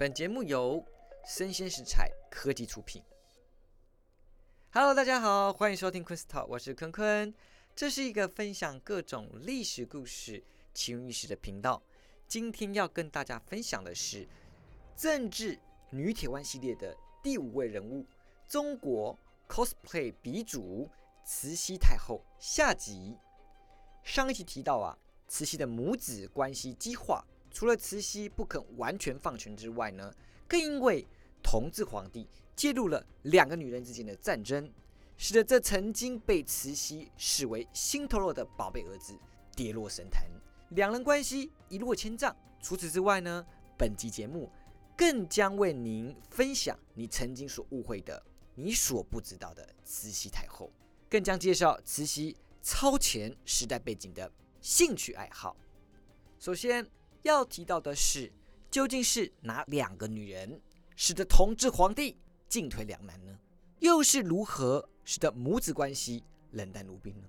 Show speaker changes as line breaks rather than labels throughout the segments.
本节目由生鲜食材科技出品。Hello，大家好，欢迎收听 Crystal，我是坤坤。这是一个分享各种历史故事、奇闻异事的频道。今天要跟大家分享的是政治女铁腕系列的第五位人物——中国 cosplay 鼻祖慈禧太后下集。上一集提到啊，慈禧的母子关系激化。除了慈禧不肯完全放权之外呢，更因为同治皇帝介入了两个女人之间的战争，使得这曾经被慈禧视为心头肉的宝贝儿子跌落神坛，两人关系一落千丈。除此之外呢，本集节目更将为您分享你曾经所误会的、你所不知道的慈禧太后，更将介绍慈禧超前时代背景的兴趣爱好。首先。要提到的是，究竟是哪两个女人使得同治皇帝进退两难呢？又是如何使得母子关系冷淡如冰呢？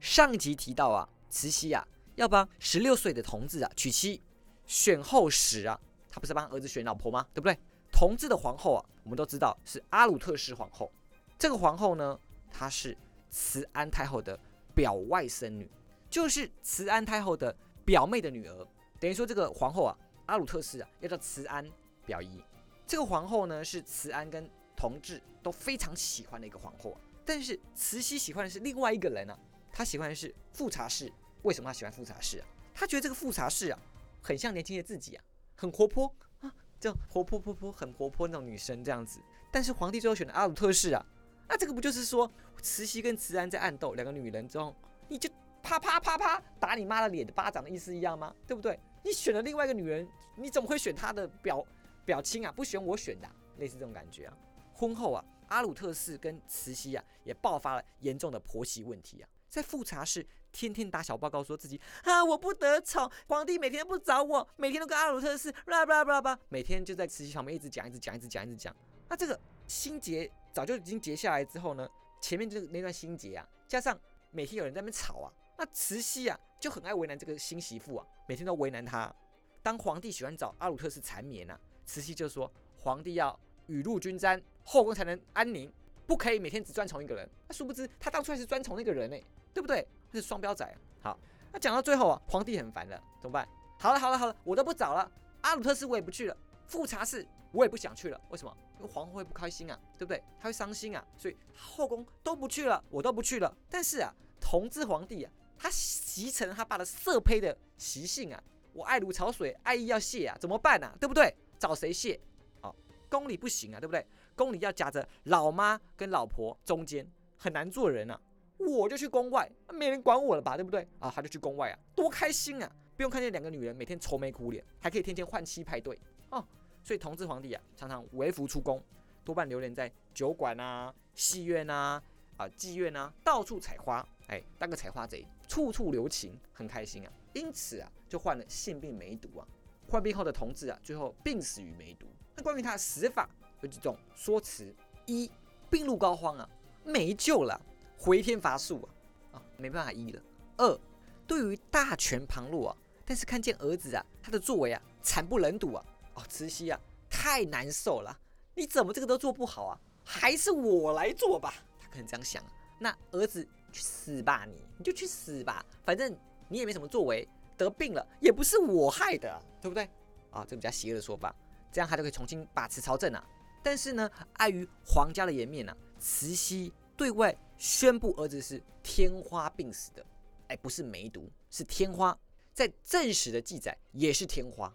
上集提到啊，慈禧啊要帮十六岁的同治啊娶妻，选后时啊，她不是帮儿子选老婆吗？对不对？同治的皇后啊，我们都知道是阿鲁特氏皇后。这个皇后呢，她是慈安太后的表外甥女，就是慈安太后的表妹的女儿。等于说，这个皇后啊，阿鲁特氏啊，要叫慈安表姨。这个皇后呢，是慈安跟同治都非常喜欢的一个皇后。但是慈禧喜欢的是另外一个人啊，她喜欢的是富察氏。为什么她喜欢富察氏啊？她觉得这个富察氏啊，很像年轻的自己啊，很活泼啊，这样活泼泼泼，很活泼那种女生这样子。但是皇帝最后选的阿鲁特氏啊，那这个不就是说慈禧跟慈安在暗斗，两个女人中，你就啪啪啪啪打你妈的脸的巴掌的意思一样吗？对不对？你选了另外一个女人，你怎么会选她的表表亲啊？不选我选的，类似这种感觉啊。婚后啊，阿鲁特氏跟慈禧啊也爆发了严重的婆媳问题啊。在富察氏天天打小报告，说自己啊我不得宠，皇帝每天不找我，每天都跟阿鲁特氏啦啦啦啦，每天就在慈禧旁边一直讲，一直讲，一直讲，一直讲。那这个心结早就已经结下来之后呢，前面这那段心结啊，加上每天有人在那边吵啊。那慈禧啊就很爱为难这个新媳妇啊，每天都为难她。当皇帝喜欢找阿鲁特氏缠绵啊，慈禧就说皇帝要雨露均沾，后宫才能安宁，不可以每天只专宠一个人。那殊不知他当初还是专宠那个人呢，对不对？是双标仔。好，那讲到最后啊，皇帝很烦了，怎么办？好了好了好了，我都不找了，阿鲁特氏我也不去了，富察氏我也不想去了。为什么？因为皇后会不开心啊，对不对？她会伤心啊，所以后宫都不去了，我都不去了。但是啊，同治皇帝啊。他习成他爸的色胚的习性啊！我爱如潮水，爱意要泄啊，怎么办呢？对不对？找谁泄？哦，宫里不行啊，对不对？宫里要夹着老妈跟老婆中间，很难做人啊。我就去宫外，没人管我了吧？对不对？啊，他就去宫外啊，多开心啊！不用看见两个女人每天愁眉苦脸，还可以天天换妻派对哦。所以同治皇帝啊，常常微服出宫，多半流连在酒馆啊、戏院啊、啊妓院啊，到处采花，哎，当个采花贼。处处留情，很开心啊，因此啊，就患了性病梅毒啊。患病后的同志啊，最后病死于梅毒。那关于他的死法有几种说辞：一，病入膏肓啊，没救了，回天乏术啊，啊，没办法医了；二，对于大权旁落啊，但是看见儿子啊，他的作为啊，惨不忍睹啊，哦，慈禧啊，太难受了，你怎么这个都做不好啊？还是我来做吧，他可能这样想。那儿子。死吧你！你就去死吧，反正你也没什么作为，得病了也不是我害的，对不对？啊，这比较邪恶的说法，这样他就可以重新把持朝政了。但是呢，碍于皇家的颜面呢，慈禧对外宣布儿子是天花病死的，哎，不是梅毒，是天花。在正史的记载也是天花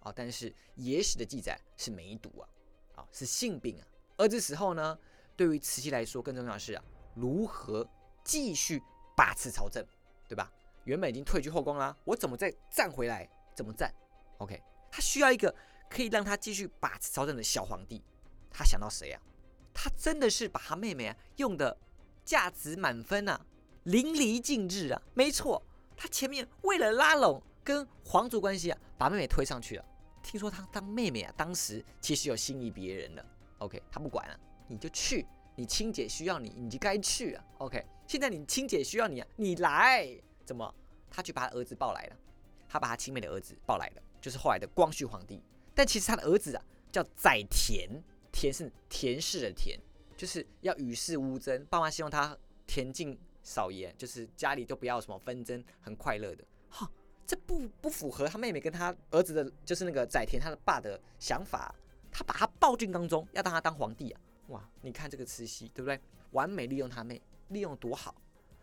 啊，但是野史的记载是梅毒啊，啊，是性病啊。儿子死后呢，对于慈禧来说更重要的是啊，如何？继续把持朝政，对吧？原本已经退居后宫啦，我怎么再站回来？怎么站？OK，他需要一个可以让他继续把持朝政的小皇帝。他想到谁啊？他真的是把他妹妹啊用的价值满分啊，淋漓尽致啊。没错，他前面为了拉拢跟皇族关系啊，把妹妹推上去了。听说他当妹妹啊，当时其实有心仪别人了。OK，他不管了，你就去。你亲姐需要你，你就该去啊。OK，现在你亲姐需要你啊，你来怎么？他去把他儿子抱来了，他把他亲妹的儿子抱来了，就是后来的光绪皇帝。但其实他的儿子啊，叫载田，田是田氏的田，就是要与世无争。爸妈希望他田径少言，就是家里都不要什么纷争，很快乐的。哈，这不不符合他妹妹跟他儿子的，就是那个载田他的爸的想法。他把他抱进当中，要让他当皇帝啊！哇，你看这个慈禧，对不对？完美利用他妹，利用多好。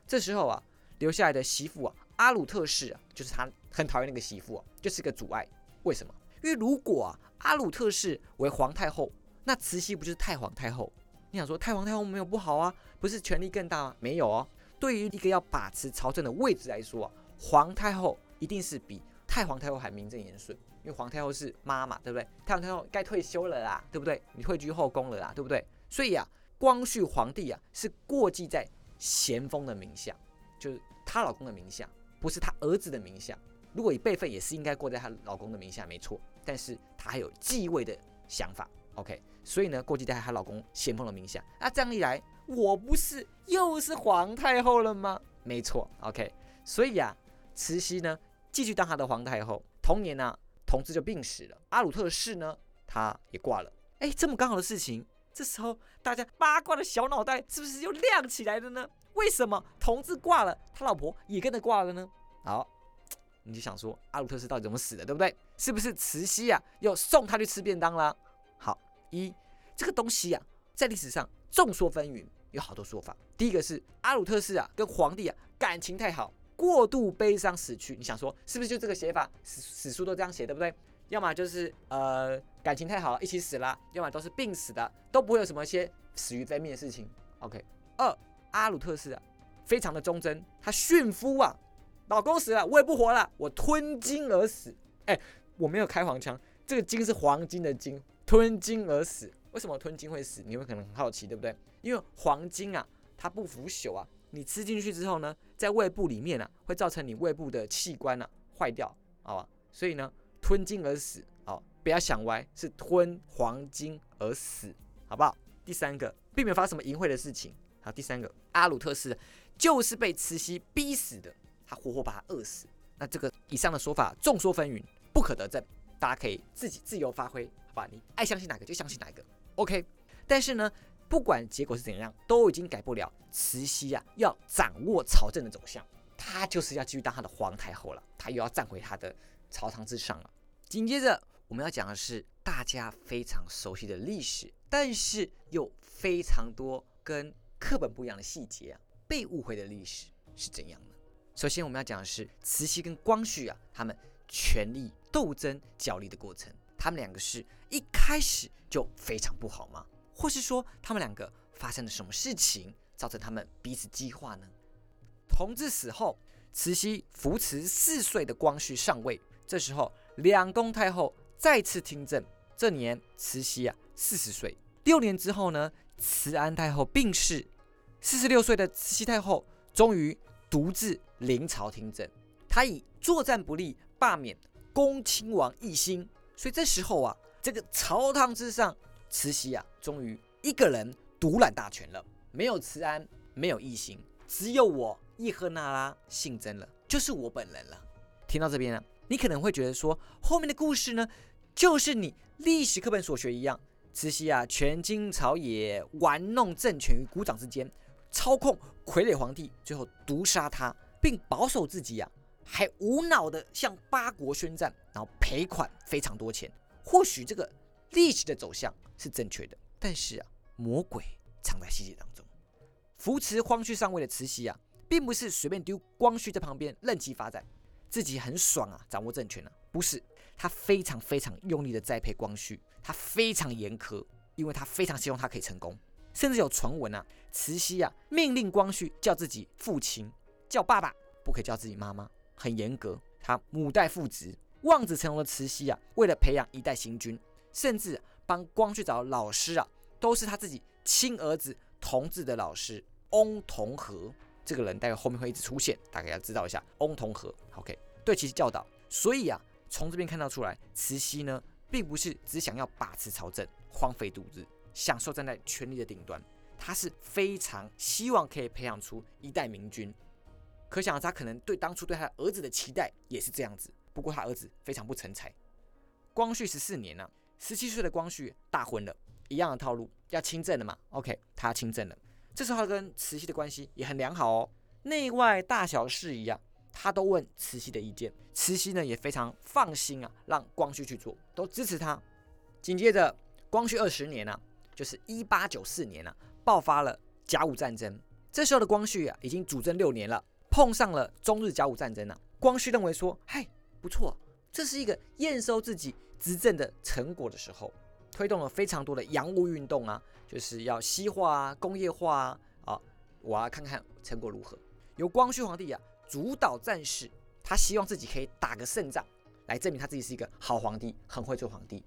这时候啊，留下来的媳妇啊，阿鲁特氏啊，就是他很讨厌那个媳妇啊，就是个阻碍。为什么？因为如果啊，阿鲁特氏为皇太后，那慈禧不就是太皇太后？你想说太皇太后没有不好啊？不是权力更大吗？没有哦。对于一个要把持朝政的位置来说啊，皇太后一定是比太皇太后还名正言顺。因为皇太后是妈妈，对不对？太皇太后该退休了啦，对不对？你退居后宫了啦，对不对？所以啊，光绪皇帝啊是过继在咸丰的名下，就是她老公的名下，不是她儿子的名下。如果以辈分，也是应该过在她老公的名下，没错。但是她还有继位的想法，OK？所以呢，过继在她老公咸丰的名下。那这样一来，我不是又是皇太后了吗？没错，OK？所以啊，慈禧呢继续当她的皇太后。同年呢。同志就病死了，阿鲁特氏呢，他也挂了。哎，这么刚好的事情，这时候大家八卦的小脑袋是不是又亮起来了呢？为什么同志挂了，他老婆也跟着挂了呢？好，你就想说阿鲁特氏到底怎么死的，对不对？是不是慈禧啊，又送他去吃便当了？好，一这个东西啊，在历史上众说纷纭，有好多说法。第一个是阿鲁特氏啊，跟皇帝啊感情太好。过度悲伤死去，你想说是不是就这个写法？史史书都这样写，对不对？要么就是呃感情太好一起死了，要么都是病死的，都不会有什么些死于非命的事情。OK，二阿鲁特氏，非常的忠贞，他驯夫啊，老公死了我也不活了，我吞金而死。哎，我没有开黄腔，这个金是黄金的金，吞金而死。为什么吞金会死？你会可能很好奇，对不对？因为黄金啊，它不腐朽啊。你吃进去之后呢，在胃部里面啊，会造成你胃部的器官啊坏掉，好吧？所以呢，吞金而死，好，不要想歪，是吞黄金而死，好不好？第三个，并没有发生什么淫秽的事情。好，第三个，阿鲁特斯就是被慈禧逼死的，他活活把他饿死。那这个以上的说法众说纷纭，不可得证，大家可以自己自由发挥，好吧？你爱相信哪个就相信哪个，OK？但是呢。不管结果是怎样，都已经改不了慈禧啊要掌握朝政的走向，她就是要继续当她的皇太后了，她又要站回她的朝堂之上了。紧接着我们要讲的是大家非常熟悉的历史，但是又非常多跟课本不一样的细节啊，被误会的历史是怎样的？首先我们要讲的是慈禧跟光绪啊，他们权力斗争角力的过程，他们两个是一开始就非常不好吗？或是说他们两个发生了什么事情，造成他们彼此激化呢？同治死后，慈禧扶持四岁的光绪上位，这时候两宫太后再次听政。这年慈禧啊四十岁。六年之后呢，慈安太后病逝，四十六岁的慈禧太后终于独自临朝听政。她以作战不利罢免恭亲王奕欣，所以这时候啊，这个朝堂之上。慈禧啊，终于一个人独揽大权了，没有慈安，没有奕欣，只有我叶赫那拉姓曾了，就是我本人了。听到这边呢，你可能会觉得说，后面的故事呢，就是你历史课本所学一样，慈禧啊，权倾朝野，玩弄政权于股掌之间，操控傀儡皇帝，最后毒杀他，并保守自己啊，还无脑的向八国宣战，然后赔款非常多钱。或许这个。历史的走向是正确的，但是啊，魔鬼藏在细节当中。扶持光绪上位的慈禧啊，并不是随便丢光绪在旁边任其发展，自己很爽啊，掌握政权了，不是。他非常非常用力的栽培光绪，他非常严苛，因为他非常希望他可以成功。甚至有传闻啊，慈禧啊命令光绪叫自己父亲，叫爸爸，不可以叫自己妈妈，很严格。他母代父职，望子成龙的慈禧啊，为了培养一代新君。甚至帮光绪找老师啊，都是他自己亲儿子同治的老师翁同龢这个人，大概后面会一直出现，大概要知道一下翁同龢。OK，对其教导。所以啊，从这边看到出来，慈禧呢，并不是只想要把持朝政，荒废度日，享受站在权力的顶端，他是非常希望可以培养出一代明君。可想他可能对当初对他儿子的期待也是这样子。不过他儿子非常不成才。光绪十四年呢。十七岁的光绪大婚了，一样的套路，要亲政了嘛。OK，他亲政了。这时候跟慈禧的关系也很良好哦，内外大小事一样，他都问慈禧的意见。慈禧呢也非常放心啊，让光绪去做，都支持他。紧接着，光绪二十年啊，就是一八九四年啊，爆发了甲午战争。这时候的光绪啊，已经主政六年了，碰上了中日甲午战争啊。光绪认为说，嗨，不错，这是一个验收自己执政的成果的时候，推动了非常多的洋务运动啊。就是要西化啊，工业化啊，啊，我要看看成果如何。由光绪皇帝啊主导战事，他希望自己可以打个胜仗，来证明他自己是一个好皇帝，很会做皇帝。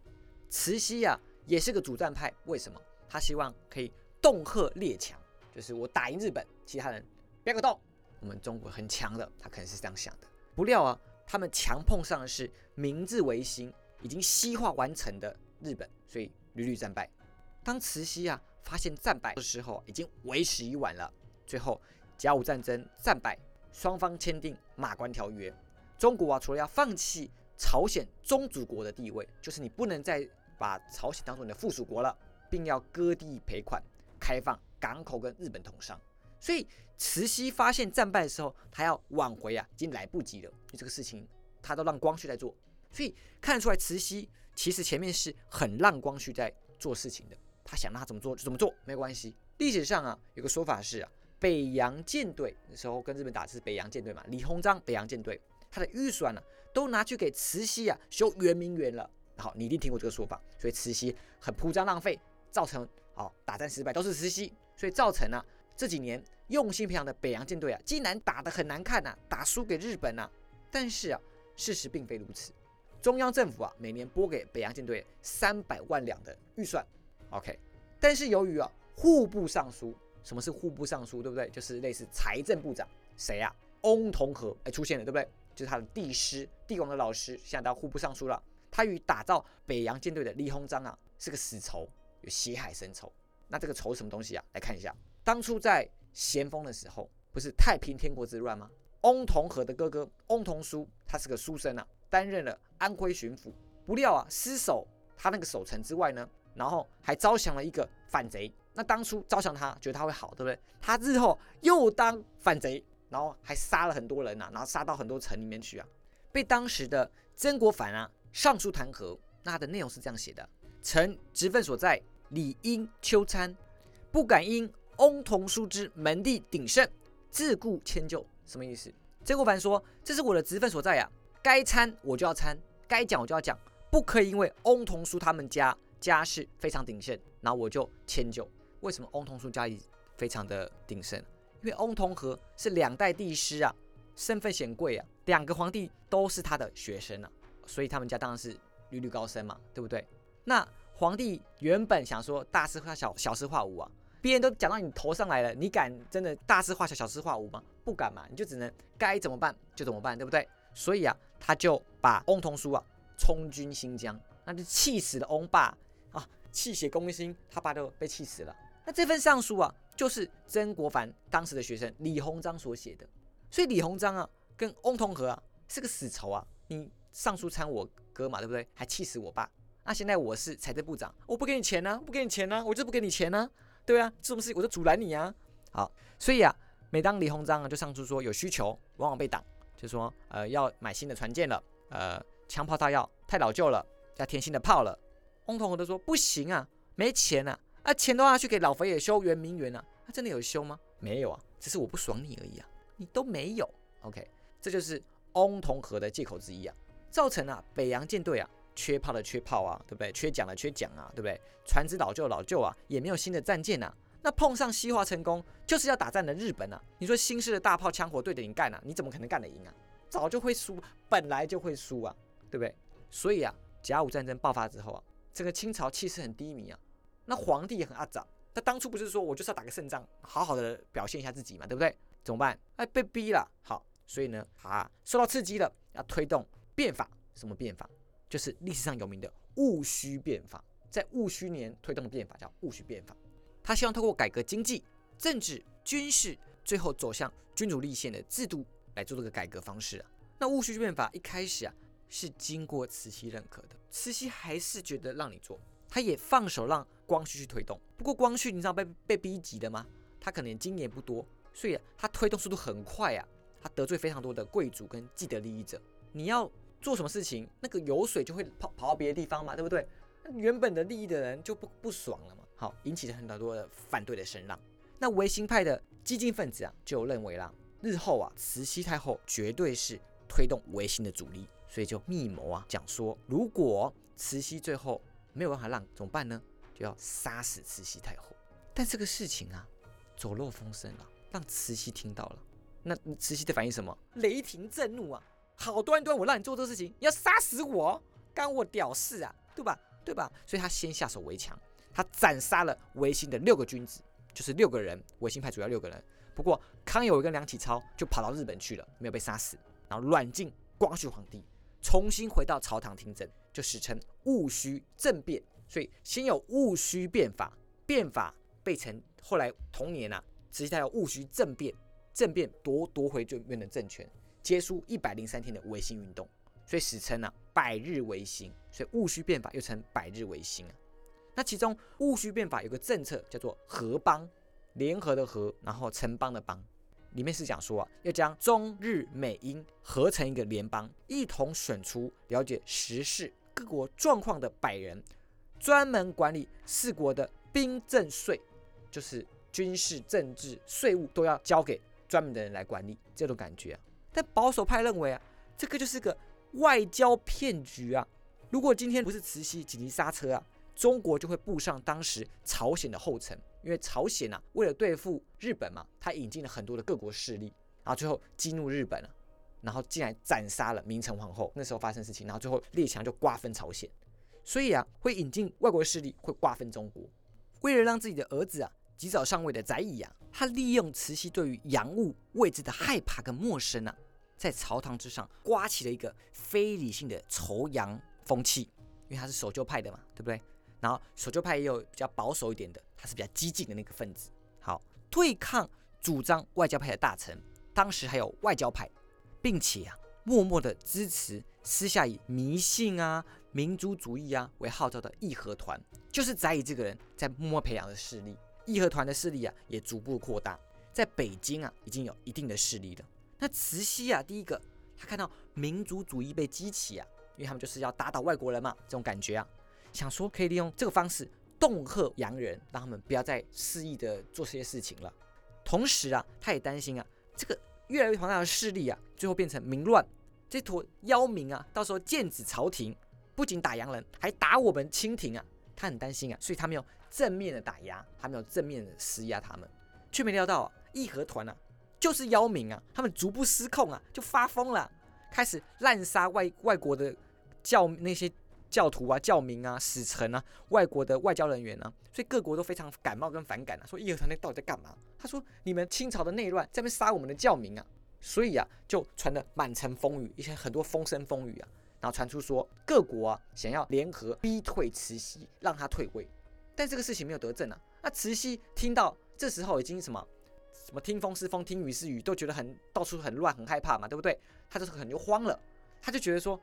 慈禧啊也是个主战派，为什么？他希望可以恫吓列强，就是我打赢日本，其他人别个动，我们中国很强的，他可能是这样想的。不料啊，他们强碰上的是明治维新已经西化完成的日本，所以屡屡战败。当慈禧啊发现战败的时候，已经为时已晚了。最后甲午战争战败，双方签订马关条约。中国啊，除了要放弃朝鲜宗主国的地位，就是你不能再把朝鲜当做你的附属国了，并要割地赔款，开放港口跟日本通商。所以慈禧发现战败的时候，他要挽回啊，已经来不及了。就这个事情，他都让光绪来做。所以看得出来，慈禧其实前面是很让光绪在做事情的。他想让他怎么做就怎么做，没关系。历史上啊，有个说法是啊，北洋舰队那时候跟日本打是北洋舰队嘛，李鸿章北洋舰队，他的预算呢都拿去给慈禧啊修圆明园了。好，你一定听过这个说法，所以慈禧很铺张浪费，造成好打战失败都是慈禧，所以造成啊这几年用心培养的北洋舰队啊，竟然打得很难看呐，打输给日本呐。但是啊，事实并非如此，中央政府啊每年拨给北洋舰队三百万两的预算。OK，但是由于啊，户部尚书，什么是户部尚书，对不对？就是类似财政部长，谁呀？翁同龢哎出现了，对不对？就是他的帝师，帝王的老师，现在当户部尚书了。他与打造北洋舰队的李鸿章啊，是个死仇，有血海深仇。那这个仇什么东西啊？来看一下，当初在咸丰的时候，不是太平天国之乱吗？翁同龢的哥哥翁同书，他是个书生啊，担任了安徽巡抚，不料啊，失守他那个守城之外呢。然后还招降了一个反贼，那当初招降他，觉得他会好，对不对？他日后又当反贼，然后还杀了很多人呐，然后杀到很多城里面去啊，被当时的曾国藩啊上书弹劾。那他的内容是这样写的：臣职分所在，理应秋参，不敢因翁同书之门第鼎盛，自顾迁就。什么意思？曾国藩说：“这是我的职分所在呀，该参我就要参，该讲我就要讲，不可以因为翁同书他们家。”家世非常鼎盛，然后我就迁就。为什么翁同书家里非常的鼎盛？因为翁同龢是两代帝师啊，身份显贵啊，两个皇帝都是他的学生啊，所以他们家当然是屡屡高升嘛，对不对？那皇帝原本想说大事化小，小事化无啊，别人都讲到你头上来了，你敢真的大事化小，小事化无吗？不敢嘛，你就只能该怎么办就怎么办，对不对？所以啊，他就把翁同书啊充军新疆，那就气死了翁爸。气血攻心，他爸都被气死了。那这份上书啊，就是曾国藩当时的学生李鸿章所写的。所以李鸿章啊，跟翁同龢啊是个死仇啊。你上书参我哥嘛，对不对？还气死我爸。那现在我是财政部长，我不给你钱呢，不给你钱呢，我就不给你钱呢，对啊，这种事我就阻拦你啊。好，所以啊，每当李鸿章啊就上书说有需求，往往被挡，就说呃要买新的船舰了，呃枪炮弹药太老旧了，要添新的炮了。翁同龢都说不行啊，没钱啊，啊钱都要去给老肥也修圆明园啊，他真的有修吗？没有啊，只是我不爽你而已啊，你都没有，OK，这就是翁同龢的借口之一啊，造成啊北洋舰队啊缺炮的缺炮啊，对不对？缺桨的缺桨啊，对不对？船只老旧老旧啊，也没有新的战舰啊，那碰上西化成功就是要打战的日本啊，你说新式的大炮枪火对着你干啊，你怎么可能干得赢啊？早就会输，本来就会输啊，对不对？所以啊，甲午战争爆发之后啊。整个清朝气势很低迷啊，那皇帝也很阿杂。他当初不是说我就是要打个胜仗，好好的表现一下自己嘛，对不对？怎么办？哎，被逼了。好，所以呢，啊，受到刺激了，要推动变法。什么变法？就是历史上有名的戊戌变法。在戊戌年推动的变法叫戊戌变法。他希望通过改革经济、政治、军事，最后走向君主立宪的制度来做这个改革方式啊。那戊戌变法一开始啊，是经过慈禧认可的，慈禧还是觉得让你做，他也放手让光绪去推动。不过光绪你知道被被逼急的吗？他可能经验不多，所以他推动速度很快啊，他得罪非常多的贵族跟既得利益者。你要做什么事情，那个油水就会跑跑到别的地方嘛，对不对？原本的利益的人就不不爽了嘛，好，引起了很多的反对的声浪。那维新派的激进分子啊，就认为啦，日后啊，慈禧太后绝对是推动维新的主力，所以就密谋啊，讲说如果慈禧最后没有办法让，怎么办呢？就要杀死慈禧太后。但这个事情啊，走漏风声了，让慈禧听到了。那慈禧的反应什么？雷霆震怒啊！好端端我让你做这个事情，你要杀死我，干我屌事啊，对吧？对吧？所以他先下手为强，他斩杀了维新的六个君子，就是六个人，维新派主要六个人。不过康有为跟梁启超就跑到日本去了，没有被杀死。然后软禁光绪皇帝，重新回到朝堂听政，就史称戊戌政变。所以先有戊戌变法，变法被成后来同年啊，慈禧太后戊戌政变，政变夺夺回就原的政权，结束一百零三天的维新运动。所以史称呢百日维新，所以戊戌变法又称百日维新啊。那其中戊戌变法有个政策叫做合邦，联合的合，然后城邦的邦，里面是讲说啊，要将中日美英合成一个联邦，一同选出了解时事各国状况的百人，专门管理四国的兵政税，就是军事、政治、税务都要交给专门的人来管理，这种感觉啊。但保守派认为啊，这个就是个。外交骗局啊！如果今天不是慈禧紧急刹车啊，中国就会步上当时朝鲜的后尘。因为朝鲜啊，为了对付日本嘛，他引进了很多的各国势力，然后最后激怒日本了，然后竟然斩杀了明成皇后。那时候发生事情，然后最后列强就瓜分朝鲜。所以啊，会引进外国势力，会瓜分中国。为了让自己的儿子啊及早上位的载乙啊，他利用慈禧对于洋务位置的害怕跟陌生啊。在朝堂之上刮起了一个非理性的仇洋风气，因为他是守旧派的嘛，对不对？然后守旧派也有比较保守一点的，他是比较激进的那个分子。好，对抗主张外交派的大臣，当时还有外交派，并且啊，默默的支持私下以迷信啊、民族主义啊为号召的义和团，就是载以这个人在默默培养的势力。义和团的势力啊，也逐步扩大，在北京啊，已经有一定的势力了。那慈禧啊，第一个，他看到民族主义被激起啊，因为他们就是要打倒外国人嘛，这种感觉啊，想说可以利用这个方式恫吓洋人，让他们不要再肆意的做这些事情了。同时啊，他也担心啊，这个越来越庞大的势力啊，最后变成民乱，这坨妖民啊，到时候剑指朝廷，不仅打洋人，还打我们清廷啊，他很担心啊，所以他没有正面的打压，他没有正面的施压他们，却没料到啊，义和团啊。就是妖民啊，他们逐步失控啊，就发疯了，开始滥杀外外国的教那些教徒啊、教民啊、使臣啊、外国的外交人员啊，所以各国都非常感冒跟反感啊，说义和团那到底在干嘛？他说你们清朝的内乱在那边杀我们的教民啊，所以啊就传的满城风雨，一些很多风声风雨啊，然后传出说各国啊想要联合逼退慈禧，让他退位，但这个事情没有得证啊。那慈禧听到这时候已经什么？什么听风是风，听雨是雨，都觉得很到处很乱，很害怕嘛，对不对？他就是很就慌了，他就觉得说，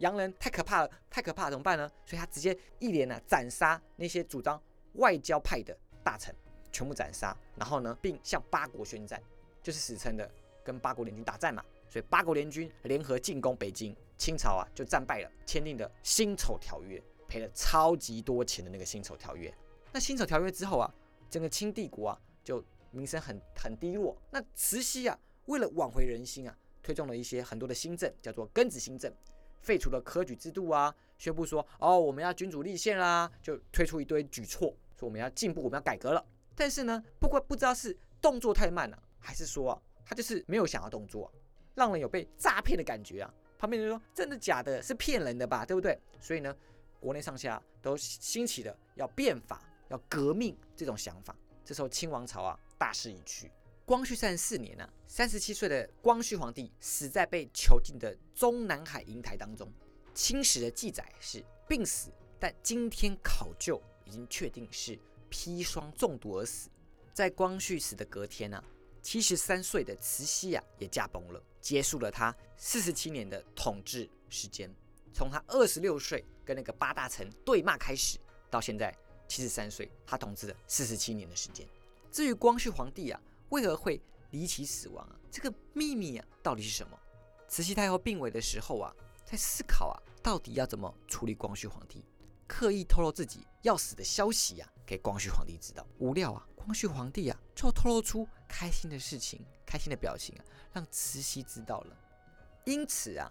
洋人太可怕了，太可怕了，怎么办呢？所以他直接一连呢斩杀那些主张外交派的大臣，全部斩杀，然后呢，并向八国宣战，就是史称的跟八国联军打战嘛。所以八国联军联合进攻北京，清朝啊就战败了，签订的辛丑条约，赔了超级多钱的那个辛丑条约。那辛丑条约之后啊，整个清帝国啊就。名声很很低落。那慈禧啊，为了挽回人心啊，推动了一些很多的新政，叫做庚子新政，废除了科举制度啊，宣布说哦，我们要君主立宪啦，就推出一堆举措，说我们要进步，我们要改革了。但是呢，不过不知道是动作太慢了，还是说，他就是没有想要动作，让人有被诈骗的感觉啊。旁边人说真的假的，是骗人的吧，对不对？所以呢，国内上下都兴起了要变法、要革命这种想法。这时候清王朝啊。大势已去，光绪三十四年呢，三十七岁的光绪皇帝死在被囚禁的中南海瀛台当中。清史的记载是病死，但今天考究已经确定是砒霜中毒而死。在光绪死的隔天呢，七十三岁的慈禧啊也驾崩了，结束了她四十七年的统治时间。从他二十六岁跟那个八大臣对骂开始，到现在七十三岁，他统治了四十七年的时间。至于光绪皇帝啊，为何会离奇死亡啊？这个秘密啊，到底是什么？慈禧太后病危的时候啊，在思考啊，到底要怎么处理光绪皇帝，刻意透露自己要死的消息啊，给光绪皇帝知道。无料啊，光绪皇帝啊，就透露出开心的事情，开心的表情啊，让慈禧知道了。因此啊。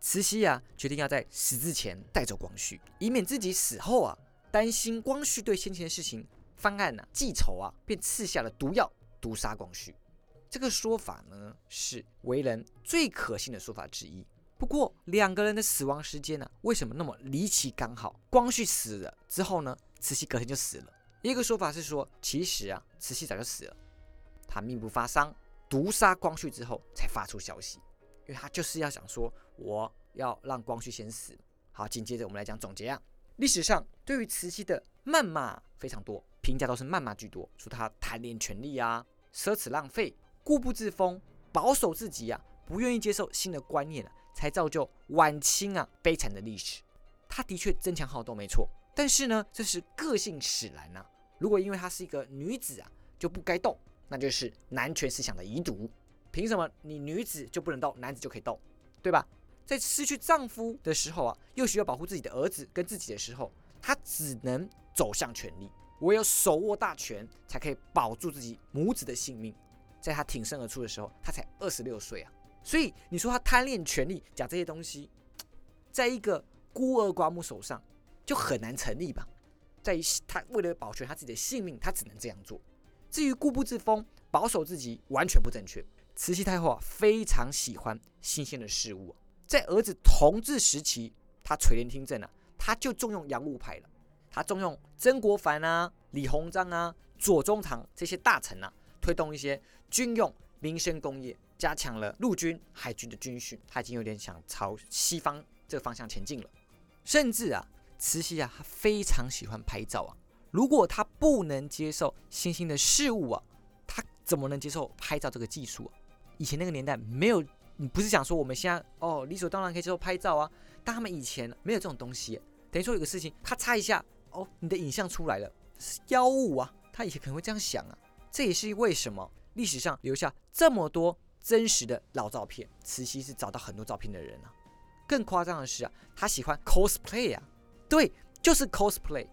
慈禧啊，决定要在死之前带走光绪，以免自己死后啊，担心光绪对先前的事情翻案呢记仇啊，便赐下了毒药毒杀光绪。这个说法呢，是为人最可信的说法之一。不过，两个人的死亡时间呢，为什么那么离奇刚好？光绪死了之后呢，慈禧隔天就死了。一个说法是说，其实啊，慈禧早就死了，她命不发丧，毒杀光绪之后才发出消息。因为他就是要想说，我要让光绪先死。好，紧接着我们来讲总结啊。历史上对于慈禧的谩骂非常多，评价都是谩骂居多，说她贪恋权力啊，奢侈浪费，固步自封，保守自己啊，不愿意接受新的观念啊，才造就晚清啊悲惨的历史。她的确争强好斗没错，但是呢，这是个性使然呐。如果因为她是一个女子啊，就不该斗，那就是男权思想的遗毒。凭什么你女子就不能斗，男子就可以斗，对吧？在失去丈夫的时候啊，又需要保护自己的儿子跟自己的时候，她只能走向权力，唯有手握大权，才可以保住自己母子的性命。在她挺身而出的时候，她才二十六岁啊，所以你说她贪恋权力，讲这些东西，在一个孤儿寡母手上就很难成立吧？在于她为了保全她自己的性命，她只能这样做。至于固步自封、保守自己，完全不正确。慈禧太后啊，非常喜欢新鲜的事物。在儿子同治时期，他垂帘听政啊，他就重用洋务派了。他重用曾国藩啊、李鸿章啊、左宗棠这些大臣啊，推动一些军用、民生工业，加强了陆军、海军的军训。他已经有点想朝西方这个方向前进了。甚至啊，慈禧啊，她非常喜欢拍照啊。如果她不能接受新兴的事物啊，她怎么能接受拍照这个技术啊？以前那个年代没有，你不是想说我们现在哦理所当然可以接受拍照啊？但他们以前没有这种东西，等于说有个事情咔嚓一下，哦，你的影像出来了，是妖物啊！他以前可能会这样想啊。这也是为什么历史上留下这么多真实的老照片，慈禧是找到很多照片的人啊。更夸张的是啊，他喜欢 cosplay 啊，对，就是 cosplay。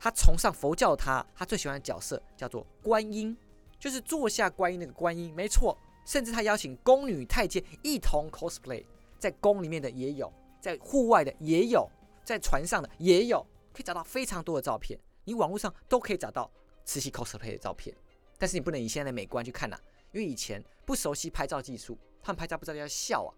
他崇尚佛教，他他最喜欢的角色叫做观音，就是坐下观音那个观音，没错。甚至他邀请宫女太监一同 cosplay，在宫里面的也有，在户外的也有，在船上的也有，可以找到非常多的照片。你网络上都可以找到慈禧 cosplay 的照片，但是你不能以现在的美观去看呐，因为以前不熟悉拍照技术，他们拍照不知道要笑啊，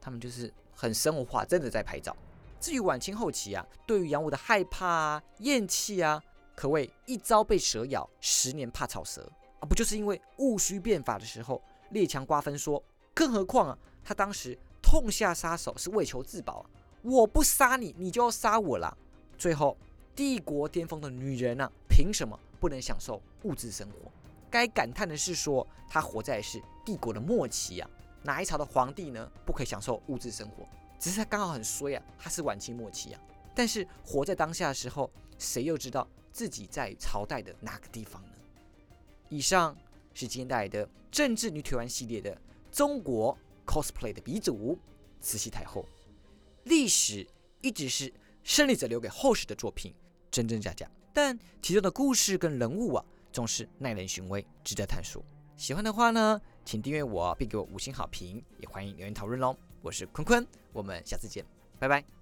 他们就是很生活化，真的在拍照。至于晚清后期啊，对于洋务的害怕啊、厌弃啊，可谓一朝被蛇咬，十年怕草蛇啊，不就是因为戊戌变法的时候？列强瓜分说，更何况啊，他当时痛下杀手是为求自保啊，我不杀你，你就要杀我了。最后，帝国巅峰的女人啊，凭什么不能享受物质生活？该感叹的是说，她活在是帝国的末期啊，哪一朝的皇帝呢，不可以享受物质生活？只是他刚好很衰啊，他是晚清末期啊。但是活在当下的时候，谁又知道自己在朝代的哪个地方呢？以上。是今天带来的政治女铁丸系列的中国 cosplay 的鼻祖慈禧太后。历史一直是胜利者留给后世的作品，真真假假，但其中的故事跟人物啊，总是耐人寻味，值得探索。喜欢的话呢，请订阅我并给我五星好评，也欢迎留言讨论喽。我是坤坤，我们下次见，拜拜。